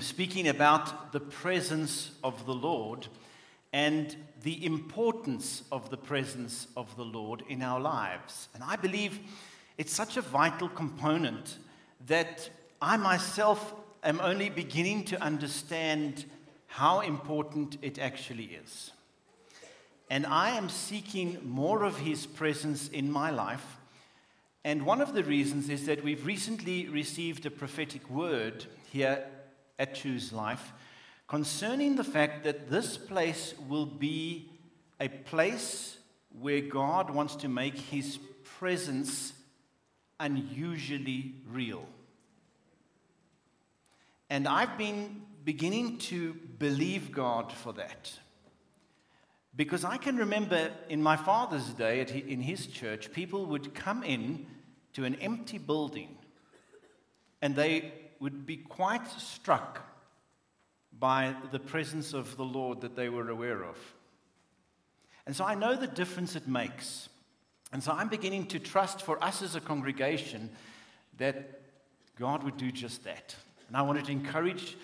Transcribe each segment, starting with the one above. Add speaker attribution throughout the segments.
Speaker 1: speaking about the presence of the Lord and the importance of the presence of the Lord in our lives. And I believe it's such a vital component that I myself am only beginning to understand how important it actually is. And I am seeking more of His presence in my life. And one of the reasons is that we've recently received a prophetic word here at Choose Life concerning the fact that this place will be a place where God wants to make his presence unusually real. And I've been beginning to believe God for that. Because I can remember in my father's day at, in his church, people would come in to an empty building and they would be quite struck by the presence of the Lord that they were aware of. And so I know the difference it makes. And so I'm beginning to trust for us as a congregation that God would do just that. And I wanted to encourage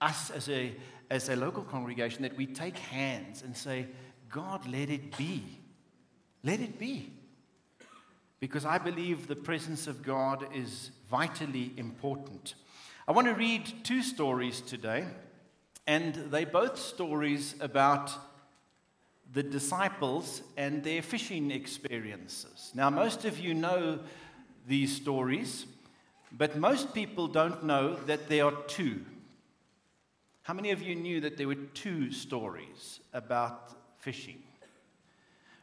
Speaker 1: us as a, as a local congregation that we take hands and say, God, let it be. Let it be. Because I believe the presence of God is vitally important. I want to read two stories today, and they both stories about the disciples and their fishing experiences. Now, most of you know these stories, but most people don't know that there are two. How many of you knew that there were two stories about fishing?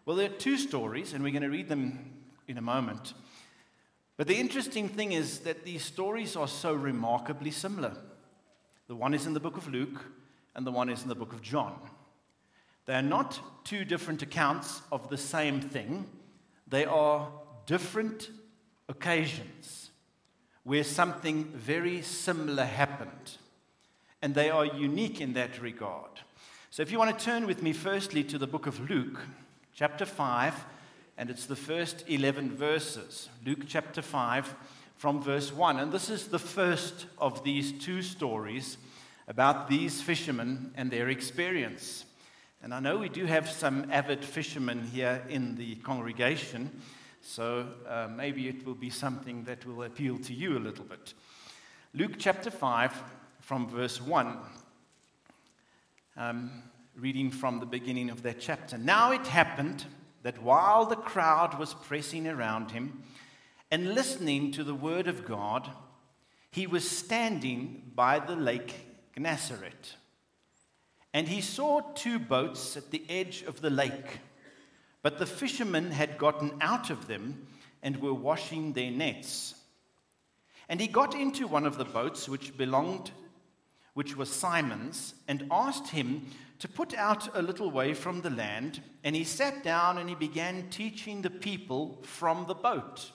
Speaker 1: Well, there are two stories, and we're going to read them in a moment. But the interesting thing is that these stories are so remarkably similar. The one is in the book of Luke, and the one is in the book of John. They are not two different accounts of the same thing, they are different occasions where something very similar happened. And they are unique in that regard. So if you want to turn with me firstly to the book of Luke, chapter 5, and it's the first 11 verses. Luke chapter 5, from verse 1. And this is the first of these two stories about these fishermen and their experience. And I know we do have some avid fishermen here in the congregation, so uh, maybe it will be something that will appeal to you a little bit. Luke chapter 5, from verse 1. Um, reading from the beginning of that chapter. Now it happened that while the crowd was pressing around him and listening to the word of God, he was standing by the lake Gennesaret. And he saw two boats at the edge of the lake, but the fishermen had gotten out of them and were washing their nets. And he got into one of the boats which belonged which was Simon's, and asked him to put out a little way from the land. And he sat down and he began teaching the people from the boat.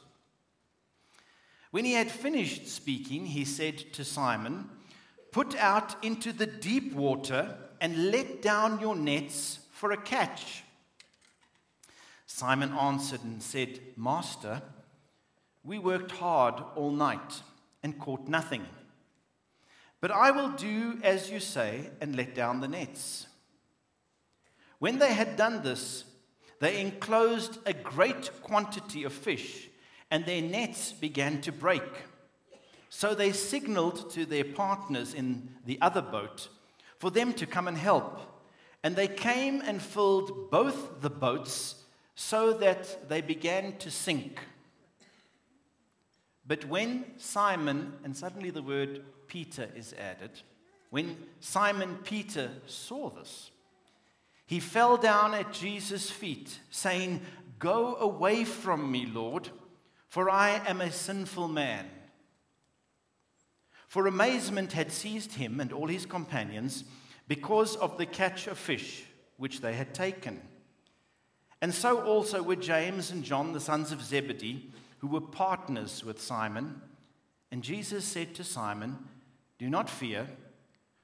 Speaker 1: When he had finished speaking, he said to Simon, Put out into the deep water and let down your nets for a catch. Simon answered and said, Master, we worked hard all night and caught nothing. But I will do as you say and let down the nets. When they had done this, they enclosed a great quantity of fish, and their nets began to break. So they signaled to their partners in the other boat for them to come and help. And they came and filled both the boats so that they began to sink. But when Simon, and suddenly the word Peter is added, when Simon Peter saw this, he fell down at Jesus' feet, saying, Go away from me, Lord, for I am a sinful man. For amazement had seized him and all his companions because of the catch of fish which they had taken. And so also were James and John, the sons of Zebedee who were partners with Simon. And Jesus said to Simon, Do not fear.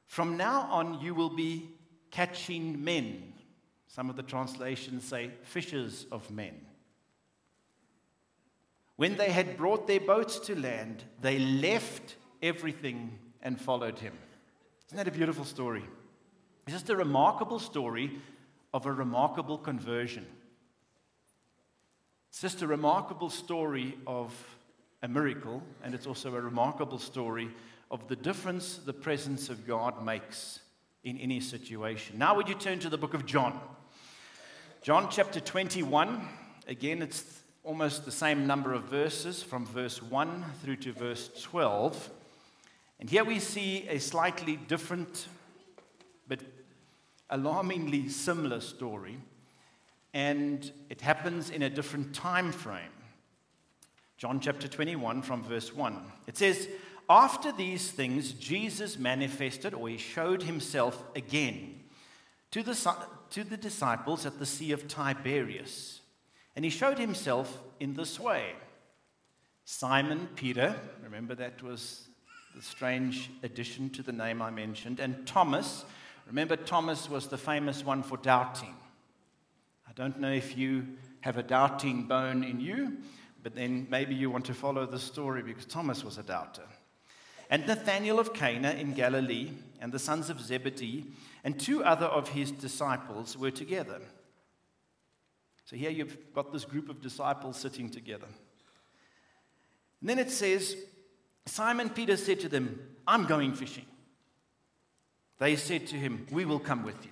Speaker 1: From now on, you will be catching men. Some of the translations say fishers of men. When they had brought their boats to land, they left everything and followed him. Isn't that a beautiful story? It's just a remarkable story of a remarkable conversion. It's just a remarkable story of a miracle, and it's also a remarkable story of the difference the presence of God makes in any situation. Now, would you turn to the book of John? John chapter 21. Again, it's almost the same number of verses from verse 1 through to verse 12. And here we see a slightly different but alarmingly similar story. And it happens in a different time frame. John chapter 21 from verse 1. It says, After these things, Jesus manifested, or he showed himself again to the, to the disciples at the Sea of Tiberias. And he showed himself in this way Simon Peter, remember that was the strange addition to the name I mentioned, and Thomas. Remember, Thomas was the famous one for doubting. I don't know if you have a doubting bone in you, but then maybe you want to follow the story because Thomas was a doubter. And Nathanael of Cana in Galilee, and the sons of Zebedee, and two other of his disciples were together. So here you've got this group of disciples sitting together. And then it says, Simon Peter said to them, I'm going fishing. They said to him, We will come with you.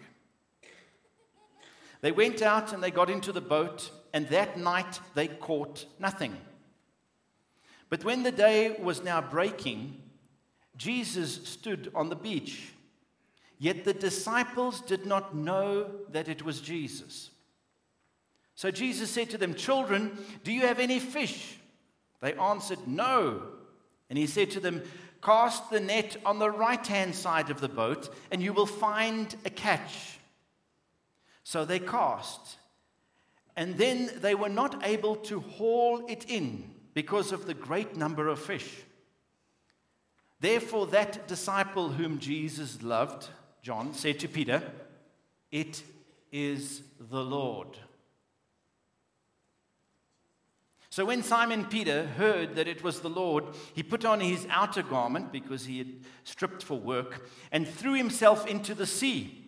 Speaker 1: They went out and they got into the boat, and that night they caught nothing. But when the day was now breaking, Jesus stood on the beach. Yet the disciples did not know that it was Jesus. So Jesus said to them, Children, do you have any fish? They answered, No. And he said to them, Cast the net on the right hand side of the boat, and you will find a catch. So they cast. And then they were not able to haul it in because of the great number of fish. Therefore, that disciple whom Jesus loved, John, said to Peter, It is the Lord. So when Simon Peter heard that it was the Lord, he put on his outer garment because he had stripped for work and threw himself into the sea.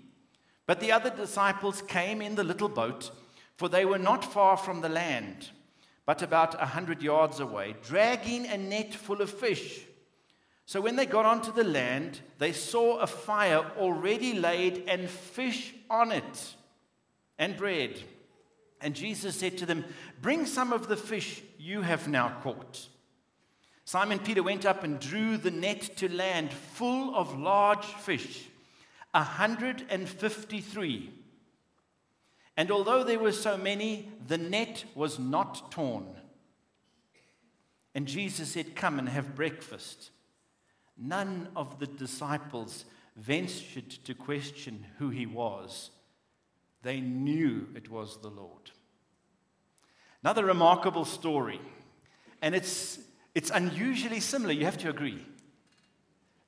Speaker 1: But the other disciples came in the little boat, for they were not far from the land, but about a hundred yards away, dragging a net full of fish. So when they got onto the land, they saw a fire already laid and fish on it and bread. And Jesus said to them, Bring some of the fish you have now caught. Simon Peter went up and drew the net to land full of large fish, 153. And although there were so many, the net was not torn. And Jesus said, Come and have breakfast. None of the disciples ventured to question who he was they knew it was the Lord. Another remarkable story, and it's, it's unusually similar, you have to agree.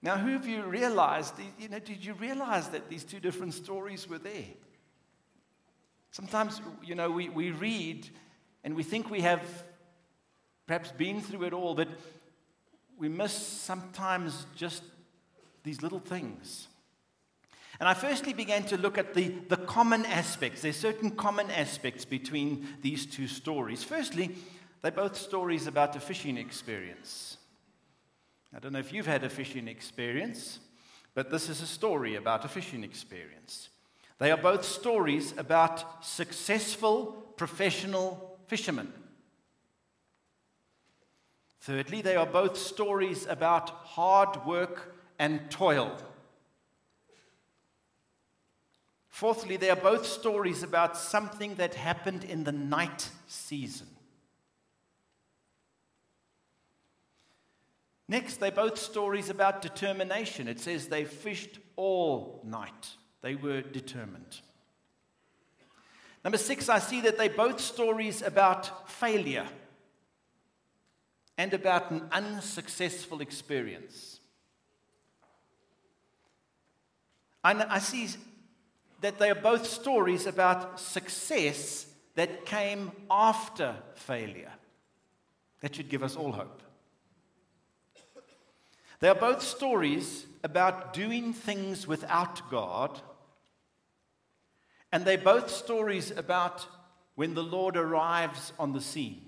Speaker 1: Now, who of you realized, you know, did you realize that these two different stories were there? Sometimes, you know, we, we read and we think we have perhaps been through it all, but we miss sometimes just these little things. And I firstly began to look at the, the common aspects. There's certain common aspects between these two stories. Firstly, they're both stories about a fishing experience. I don't know if you've had a fishing experience, but this is a story about a fishing experience. They are both stories about successful professional fishermen. Thirdly, they are both stories about hard work and toil. Fourthly, they are both stories about something that happened in the night season. Next, they're both stories about determination. It says they fished all night, they were determined. Number six, I see that they're both stories about failure and about an unsuccessful experience. And I see that they are both stories about success that came after failure. That should give us all hope. They are both stories about doing things without God, and they're both stories about when the Lord arrives on the scene.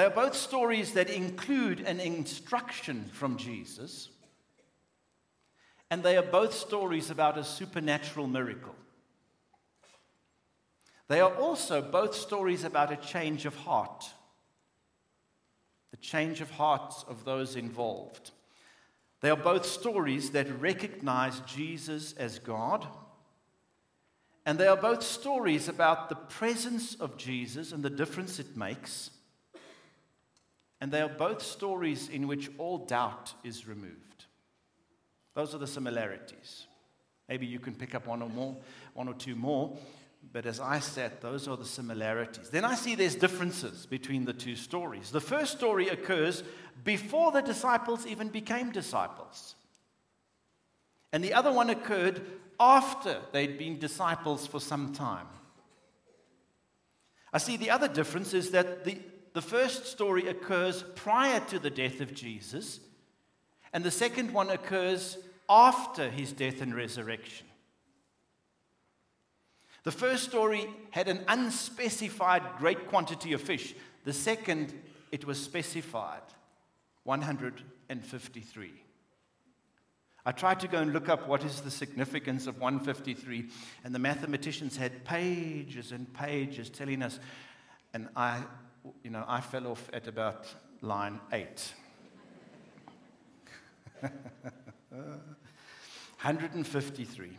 Speaker 1: They are both stories that include an instruction from Jesus, and they are both stories about a supernatural miracle. They are also both stories about a change of heart, the change of hearts of those involved. They are both stories that recognize Jesus as God. And they are both stories about the presence of Jesus and the difference it makes. And they are both stories in which all doubt is removed. Those are the similarities. Maybe you can pick up one or more, one or two more. But as I said, those are the similarities. Then I see there's differences between the two stories. The first story occurs before the disciples even became disciples. And the other one occurred after they'd been disciples for some time. I see the other difference is that the, the first story occurs prior to the death of Jesus, and the second one occurs after his death and resurrection. The first story had an unspecified great quantity of fish. The second, it was specified 153. I tried to go and look up what is the significance of 153, and the mathematicians had pages and pages telling us, and I, you know, I fell off at about line eight. 153.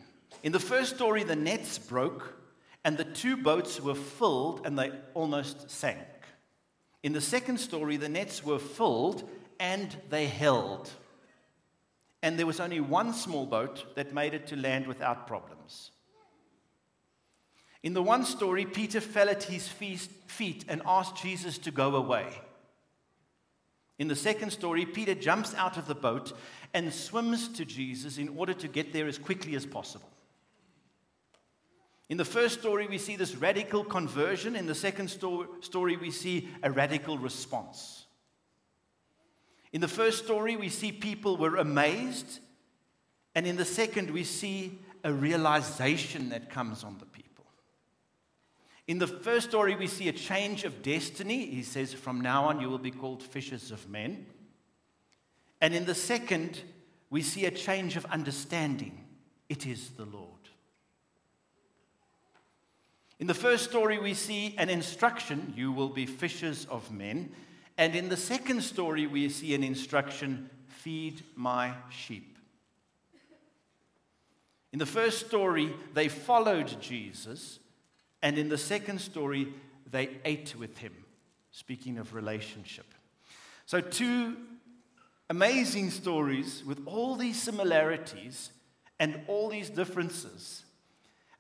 Speaker 1: In the first story, the nets broke and the two boats were filled and they almost sank. In the second story, the nets were filled and they held. And there was only one small boat that made it to land without problems. In the one story, Peter fell at his feet and asked Jesus to go away. In the second story, Peter jumps out of the boat and swims to Jesus in order to get there as quickly as possible. In the first story, we see this radical conversion. In the second sto- story, we see a radical response. In the first story, we see people were amazed. And in the second, we see a realization that comes on the people. In the first story, we see a change of destiny. He says, From now on, you will be called fishers of men. And in the second, we see a change of understanding. It is the Lord. In the first story, we see an instruction you will be fishers of men. And in the second story, we see an instruction feed my sheep. In the first story, they followed Jesus. And in the second story, they ate with him. Speaking of relationship. So, two amazing stories with all these similarities and all these differences.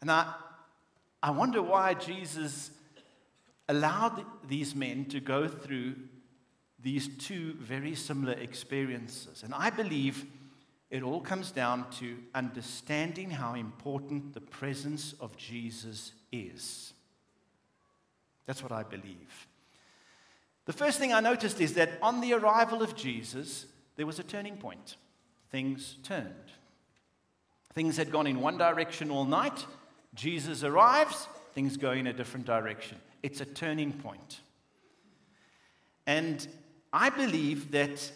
Speaker 1: And I, I wonder why Jesus allowed these men to go through these two very similar experiences. And I believe it all comes down to understanding how important the presence of Jesus is. That's what I believe. The first thing I noticed is that on the arrival of Jesus, there was a turning point. Things turned. Things had gone in one direction all night, Jesus arrives, things go in a different direction. It's a turning point. And I believe that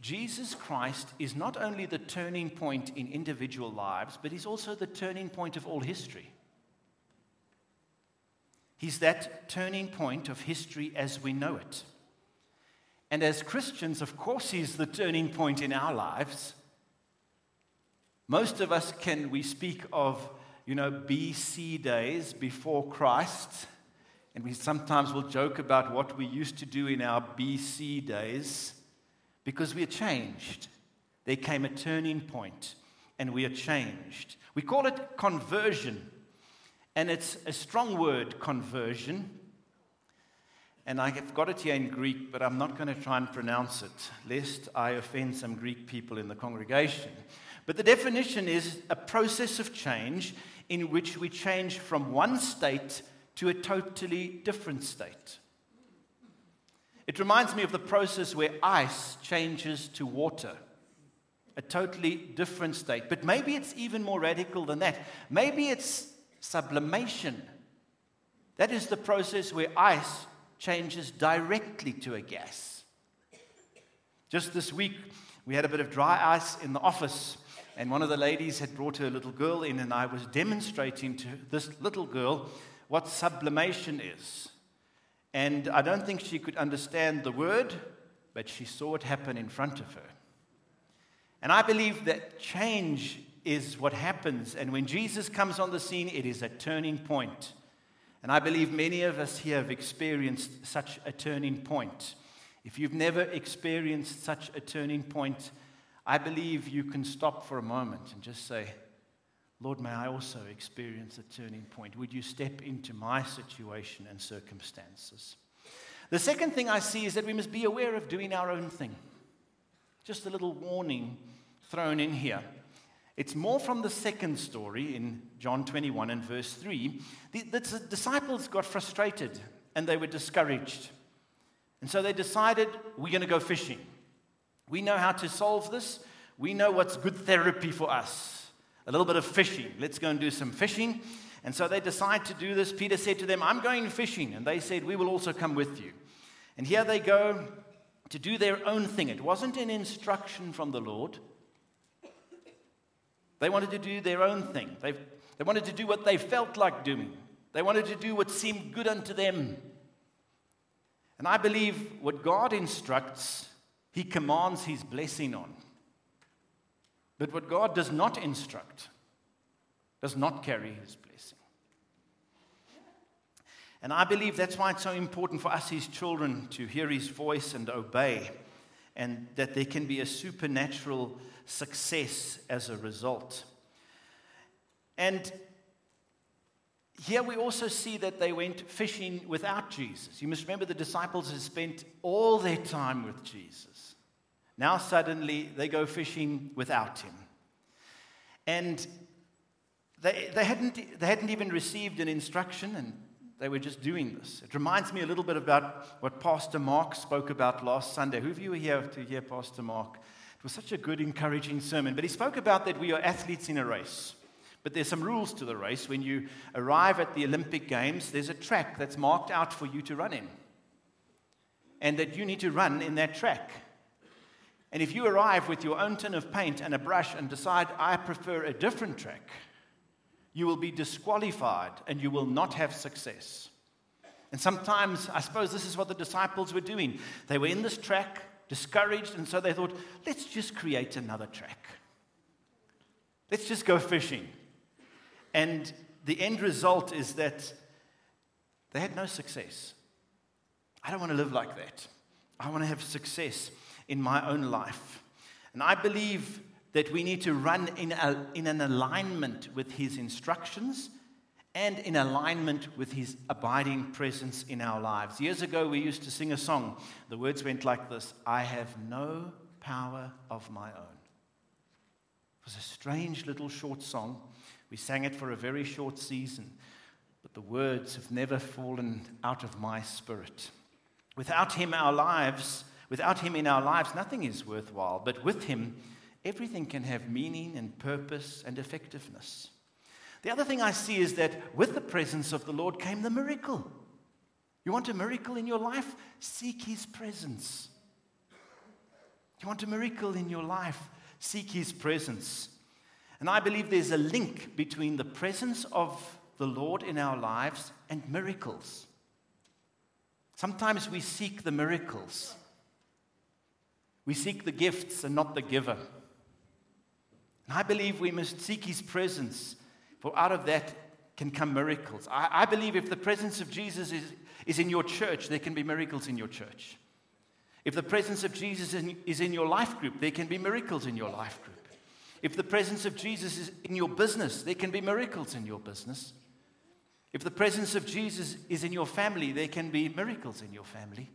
Speaker 1: Jesus Christ is not only the turning point in individual lives, but he's also the turning point of all history. He's that turning point of history as we know it. And as Christians, of course, he's the turning point in our lives. Most of us can, we speak of you know, BC days before Christ. And we sometimes will joke about what we used to do in our BC days because we are changed. There came a turning point and we are changed. We call it conversion. And it's a strong word, conversion. And I've got it here in Greek, but I'm not going to try and pronounce it, lest I offend some Greek people in the congregation. But the definition is a process of change in which we change from one state to a totally different state. It reminds me of the process where ice changes to water, a totally different state. But maybe it's even more radical than that. Maybe it's sublimation. That is the process where ice changes directly to a gas. Just this week, we had a bit of dry ice in the office, and one of the ladies had brought her little girl in, and I was demonstrating to this little girl what sublimation is. And I don't think she could understand the word, but she saw it happen in front of her. And I believe that change is what happens. And when Jesus comes on the scene, it is a turning point. And I believe many of us here have experienced such a turning point. If you've never experienced such a turning point, I believe you can stop for a moment and just say, Lord, may I also experience a turning point? Would you step into my situation and circumstances? The second thing I see is that we must be aware of doing our own thing. Just a little warning thrown in here. It's more from the second story in John 21 and verse 3. The, the disciples got frustrated and they were discouraged. And so they decided, we're going to go fishing. We know how to solve this. We know what's good therapy for us a little bit of fishing. Let's go and do some fishing. And so they decide to do this. Peter said to them, I'm going fishing. And they said, We will also come with you. And here they go to do their own thing. It wasn't an instruction from the Lord. They wanted to do their own thing. They, they wanted to do what they felt like doing. They wanted to do what seemed good unto them. And I believe what God instructs, He commands His blessing on. But what God does not instruct does not carry his blessing. And I believe that's why it's so important for us, his children, to hear his voice and obey, and that there can be a supernatural success as a result. And here we also see that they went fishing without Jesus. You must remember the disciples had spent all their time with Jesus. Now, suddenly, they go fishing without him. And they, they, hadn't, they hadn't even received an instruction, and they were just doing this. It reminds me a little bit about what Pastor Mark spoke about last Sunday. Who of you were here to hear Pastor Mark? It was such a good, encouraging sermon. But he spoke about that we are athletes in a race. But there's some rules to the race. When you arrive at the Olympic Games, there's a track that's marked out for you to run in. And that you need to run in that track. And if you arrive with your own tin of paint and a brush and decide, I prefer a different track, you will be disqualified and you will not have success. And sometimes, I suppose this is what the disciples were doing. They were in this track, discouraged, and so they thought, let's just create another track. Let's just go fishing. And the end result is that they had no success. I don't want to live like that. I want to have success in my own life. And I believe that we need to run in, a, in an alignment with His instructions and in alignment with His abiding presence in our lives. Years ago, we used to sing a song. The words went like this I have no power of my own. It was a strange little short song. We sang it for a very short season, but the words have never fallen out of my spirit. Without Him, our lives Without Him in our lives, nothing is worthwhile, but with Him, everything can have meaning and purpose and effectiveness. The other thing I see is that with the presence of the Lord came the miracle. You want a miracle in your life? Seek His presence. You want a miracle in your life? Seek His presence. And I believe there's a link between the presence of the Lord in our lives and miracles. Sometimes we seek the miracles. We seek the gifts and not the giver. And I believe we must seek his presence, for out of that can come miracles. I, I believe if the presence of Jesus is, is in your church, there can be miracles in your church. If the presence of Jesus is in, is in your life group, there can be miracles in your life group. If the presence of Jesus is in your business, there can be miracles in your business. If the presence of Jesus is in your family, there can be miracles in your family.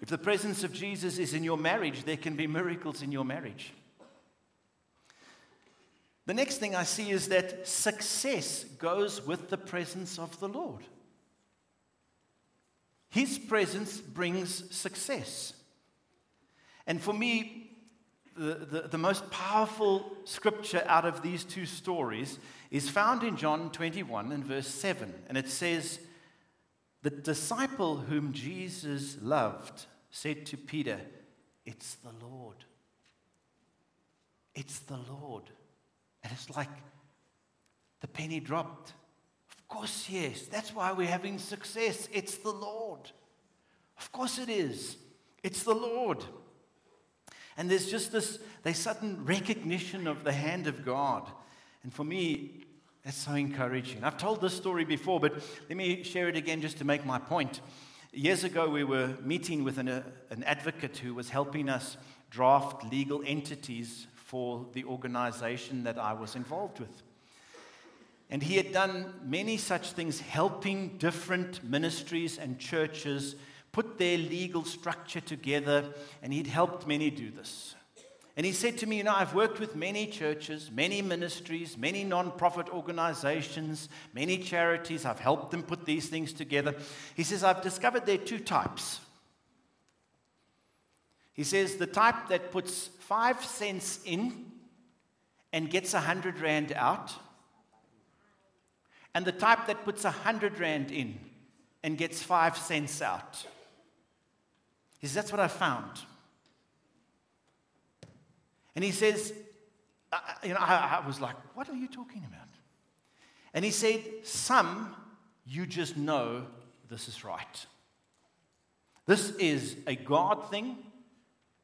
Speaker 1: If the presence of Jesus is in your marriage, there can be miracles in your marriage. The next thing I see is that success goes with the presence of the Lord. His presence brings success. And for me, the, the, the, most powerful scripture out of these two stories is found in John 21 and verse 7. And it says, The disciple whom Jesus loved said to Peter, It's the Lord. It's the Lord. And it's like the penny dropped. Of course, yes. That's why we're having success. It's the Lord. Of course, it is. It's the Lord. And there's just this, they sudden recognition of the hand of God. And for me, that's so encouraging. I've told this story before, but let me share it again just to make my point. Years ago, we were meeting with an, uh, an advocate who was helping us draft legal entities for the organization that I was involved with. And he had done many such things, helping different ministries and churches put their legal structure together, and he'd helped many do this. And he said to me, You know, I've worked with many churches, many ministries, many non-profit organizations, many charities. I've helped them put these things together. He says, I've discovered there are two types. He says, The type that puts five cents in and gets a hundred rand out, and the type that puts a hundred rand in and gets five cents out. He says, That's what I found. And he says, I, you know, I, I was like, what are you talking about? And he said, some you just know this is right. This is a God thing,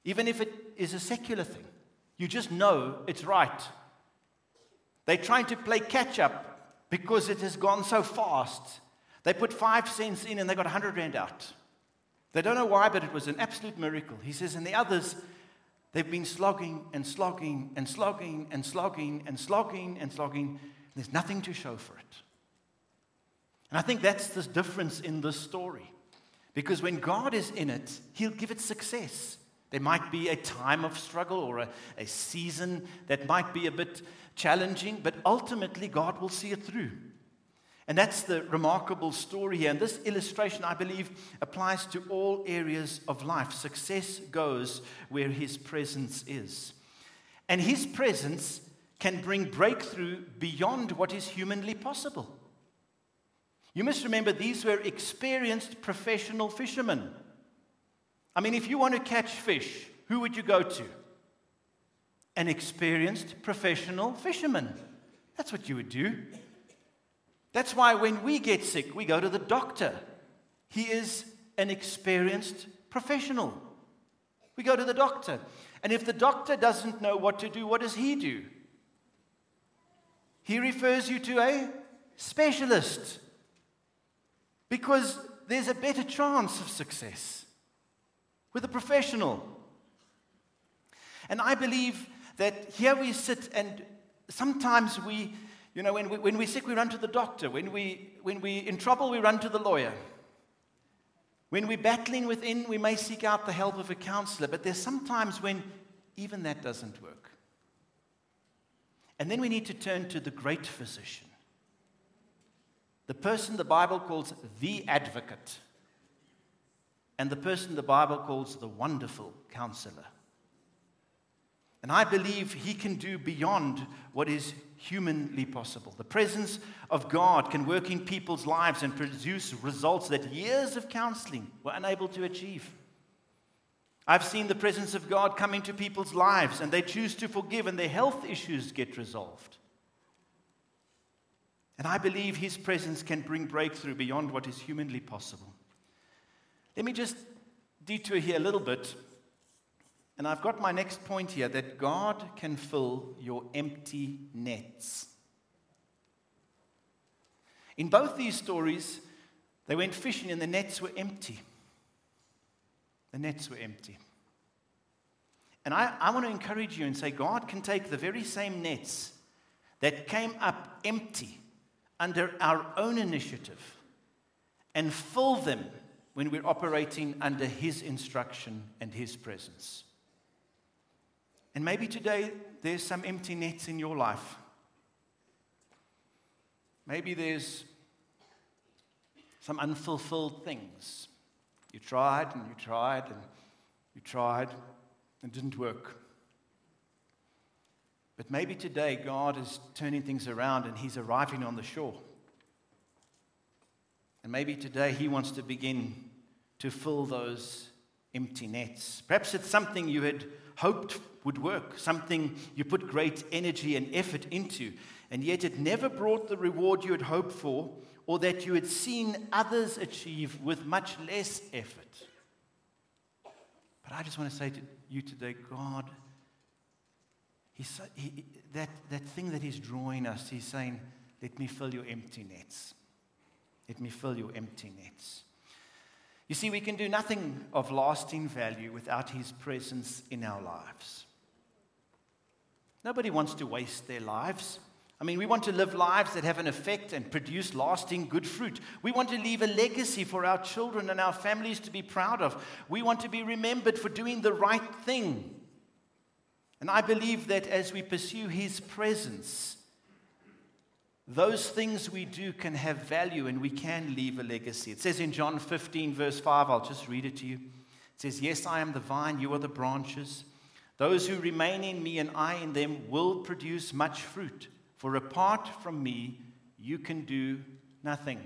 Speaker 1: even if it is a secular thing. You just know it's right. They're trying to play catch up because it has gone so fast. They put five cents in and they got 100 Rand out. They don't know why, but it was an absolute miracle. He says, and the others, They've been slogging and slogging and slogging and slogging and slogging and slogging. And There's nothing to show for it. And I think that's the difference in this story. Because when God is in it, He'll give it success. There might be a time of struggle or a, a season that might be a bit challenging, but ultimately God will see it through. And that's the remarkable story here. And this illustration, I believe, applies to all areas of life. Success goes where His presence is. And His presence can bring breakthrough beyond what is humanly possible. You must remember, these were experienced professional fishermen. I mean, if you want to catch fish, who would you go to? An experienced professional fisherman. That's what you would do. That's why when we get sick, we go to the doctor. He is an experienced professional. We go to the doctor. And if the doctor doesn't know what to do, what does he do? He refers you to a specialist because there's a better chance of success with a professional. And I believe that here we sit, and sometimes we you know, when, we, when we're sick, we run to the doctor. When, we, when we're in trouble, we run to the lawyer. When we're battling within, we may seek out the help of a counselor. But there's sometimes when even that doesn't work. And then we need to turn to the great physician, the person the Bible calls the advocate, and the person the Bible calls the wonderful counselor. And I believe he can do beyond what is humanly possible. The presence of God can work in people's lives and produce results that years of counseling were unable to achieve. I've seen the presence of God come into people's lives and they choose to forgive and their health issues get resolved. And I believe his presence can bring breakthrough beyond what is humanly possible. Let me just detour here a little bit and I've got my next point here that God can fill your empty nets. In both these stories, they went fishing and the nets were empty. The nets were empty. And I, I want to encourage you and say God can take the very same nets that came up empty under our own initiative and fill them when we're operating under His instruction and His presence. And maybe today there's some empty nets in your life. Maybe there's some unfulfilled things. You tried and you tried and you tried and it didn't work. But maybe today God is turning things around and He's arriving on the shore. And maybe today He wants to begin to fill those empty nets. Perhaps it's something you had hoped would work, something you put great energy and effort into, and yet it never brought the reward you had hoped for or that you had seen others achieve with much less effort. But I just want to say to you today God, he, that, that thing that He's drawing us, He's saying, Let me fill your empty nets. Let me fill your empty nets. You see, we can do nothing of lasting value without His presence in our lives. Nobody wants to waste their lives. I mean, we want to live lives that have an effect and produce lasting good fruit. We want to leave a legacy for our children and our families to be proud of. We want to be remembered for doing the right thing. And I believe that as we pursue His presence, those things we do can have value and we can leave a legacy. It says in John 15, verse 5, I'll just read it to you. It says, Yes, I am the vine, you are the branches. Those who remain in me and I in them will produce much fruit, for apart from me, you can do nothing.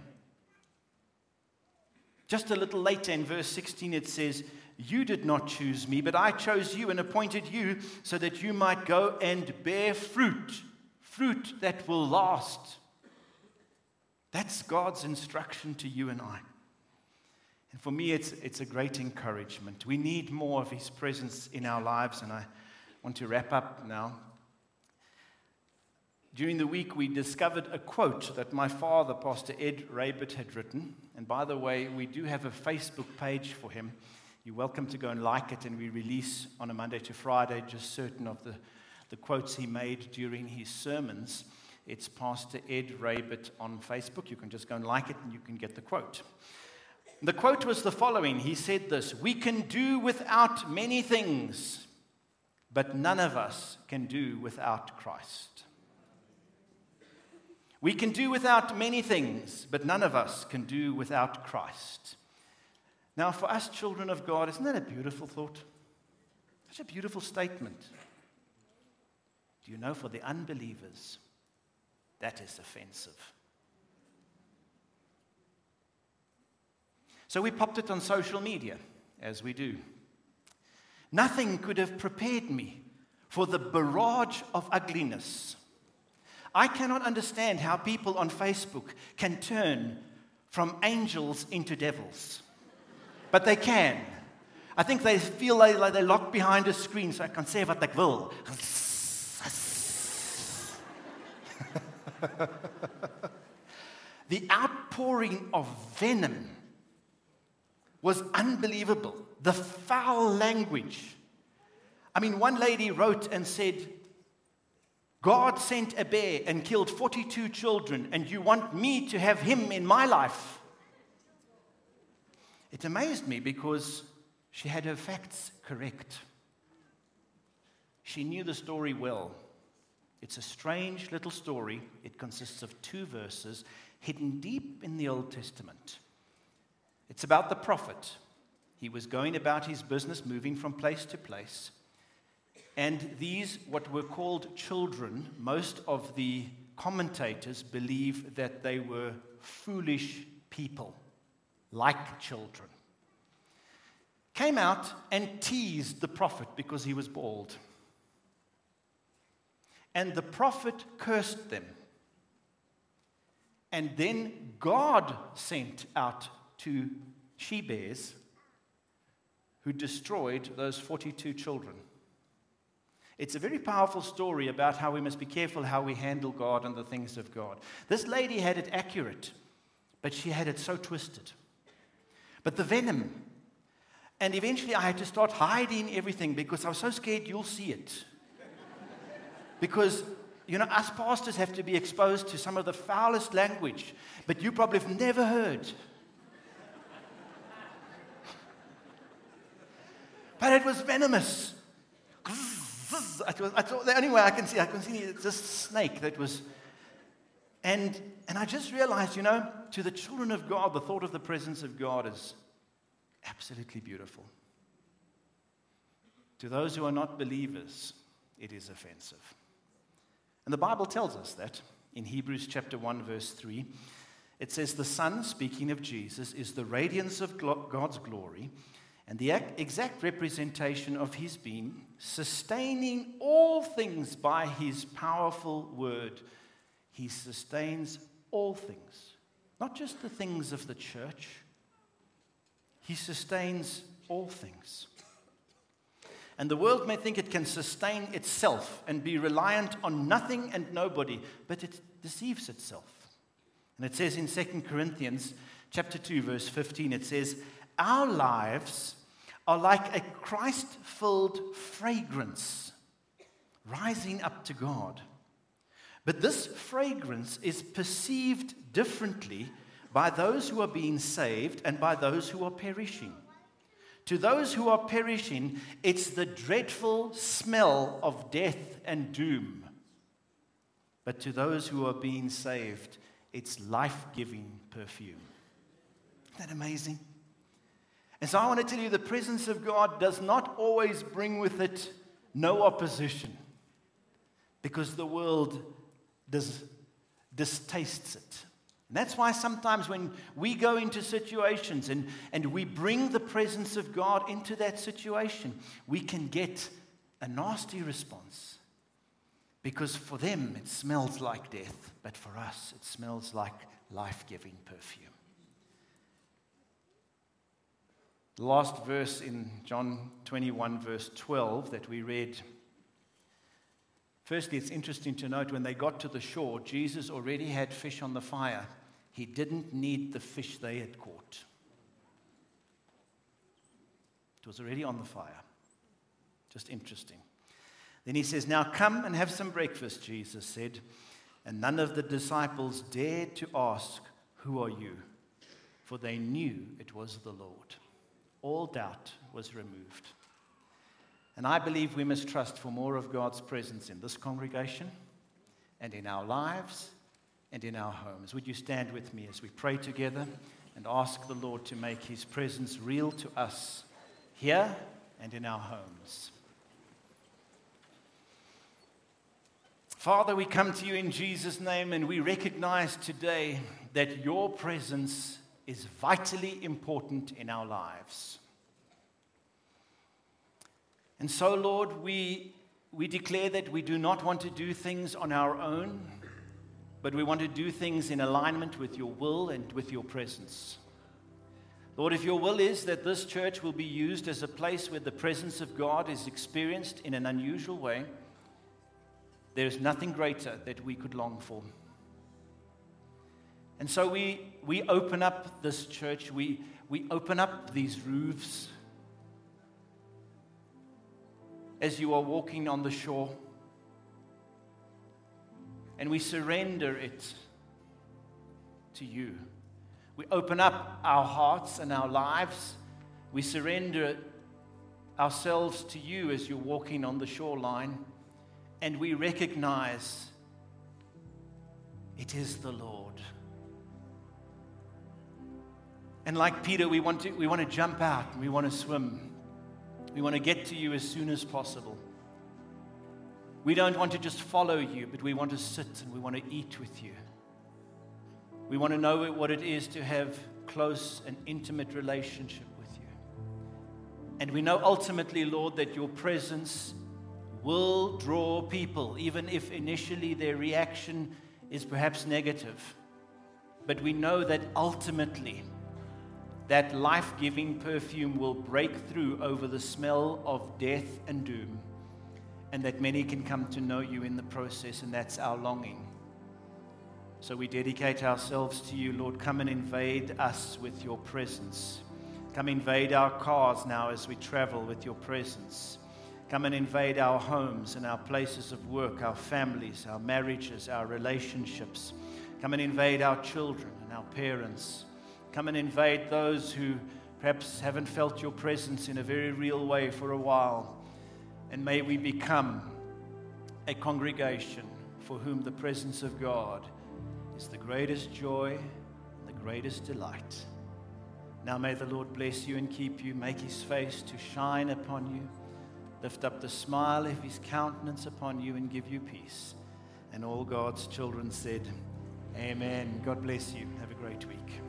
Speaker 1: Just a little later in verse 16, it says, You did not choose me, but I chose you and appointed you so that you might go and bear fruit fruit that will last. That's God's instruction to you and I. And for me, it's, it's a great encouragement. We need more of His presence in our lives, and I want to wrap up now. During the week, we discovered a quote that my father, Pastor Ed Roebert, had written. And by the way, we do have a Facebook page for him. You're welcome to go and like it, and we release on a Monday to Friday just certain of the the quotes he made during his sermons. It's Pastor Ed Roebert on Facebook. You can just go and like it and you can get the quote. The quote was the following He said this We can do without many things, but none of us can do without Christ. We can do without many things, but none of us can do without Christ. Now, for us children of God, isn't that a beautiful thought? Such a beautiful statement. Do you know for the unbelievers, that is offensive? So we popped it on social media, as we do. Nothing could have prepared me for the barrage of ugliness. I cannot understand how people on Facebook can turn from angels into devils. But they can. I think they feel like they're locked behind a screen, so I can say what they wil. the outpouring of venom was unbelievable. The foul language. I mean, one lady wrote and said, God sent a bear and killed 42 children, and you want me to have him in my life? It amazed me because she had her facts correct. She knew the story well. It's a strange little story. It consists of two verses hidden deep in the Old Testament. It's about the prophet. He was going about his business, moving from place to place. And these, what were called children, most of the commentators believe that they were foolish people, like children, came out and teased the prophet because he was bald. And the prophet cursed them. And then God sent out two she bears who destroyed those 42 children. It's a very powerful story about how we must be careful how we handle God and the things of God. This lady had it accurate, but she had it so twisted. But the venom, and eventually I had to start hiding everything because I was so scared you'll see it. Because, you know, us pastors have to be exposed to some of the foulest language, but you probably have never heard. but it was venomous. It was, the only way I can see, I can see it's this snake that was. And, and I just realized, you know, to the children of God, the thought of the presence of God is absolutely beautiful. To those who are not believers, it is offensive. And the Bible tells us that in Hebrews chapter 1 verse 3. It says the Son, speaking of Jesus, is the radiance of God's glory and the exact representation of his being, sustaining all things by his powerful word. He sustains all things, not just the things of the church. He sustains all things. And the world may think it can sustain itself and be reliant on nothing and nobody, but it deceives itself. And it says in 2 Corinthians chapter 2 verse 15 it says our lives are like a Christ-filled fragrance rising up to God. But this fragrance is perceived differently by those who are being saved and by those who are perishing. To those who are perishing, it's the dreadful smell of death and doom. But to those who are being saved, it's life giving perfume. Isn't that amazing? And so I want to tell you the presence of God does not always bring with it no opposition because the world does, distastes it. And that's why sometimes when we go into situations and, and we bring the presence of God into that situation, we can get a nasty response. Because for them it smells like death, but for us it smells like life giving perfume. The last verse in John 21, verse 12, that we read. Firstly, it's interesting to note when they got to the shore, Jesus already had fish on the fire. He didn't need the fish they had caught, it was already on the fire. Just interesting. Then he says, Now come and have some breakfast, Jesus said. And none of the disciples dared to ask, Who are you? For they knew it was the Lord all doubt was removed. And I believe we must trust for more of God's presence in this congregation and in our lives and in our homes. Would you stand with me as we pray together and ask the Lord to make his presence real to us here and in our homes? Father, we come to you in Jesus' name and we recognize today that your presence is vitally important in our lives. And so, Lord, we, we declare that we do not want to do things on our own, but we want to do things in alignment with your will and with your presence. Lord, if your will is that this church will be used as a place where the presence of God is experienced in an unusual way, there is nothing greater that we could long for. And so we, we open up this church, we, we open up these roofs as you are walking on the shore. And we surrender it to you. We open up our hearts and our lives. We surrender ourselves to you as you're walking on the shoreline. And we recognize it is the Lord. And like Peter, we want to, we want to jump out and we want to swim. We want to get to you as soon as possible. We don't want to just follow you, but we want to sit and we want to eat with you. We want to know what it is to have close and intimate relationship with you. And we know ultimately, Lord, that your presence will draw people, even if initially their reaction is perhaps negative. But we know that ultimately, that life giving perfume will break through over the smell of death and doom, and that many can come to know you in the process, and that's our longing. So we dedicate ourselves to you, Lord. Come and invade us with your presence. Come invade our cars now as we travel with your presence. Come and invade our homes and our places of work, our families, our marriages, our relationships. Come and invade our children and our parents. Come and invade those who perhaps haven't felt your presence in a very real way for a while. And may we become a congregation for whom the presence of God is the greatest joy, and the greatest delight. Now may the Lord bless you and keep you, make his face to shine upon you, lift up the smile of his countenance upon you, and give you peace. And all God's children said, Amen. God bless you. Have a great week.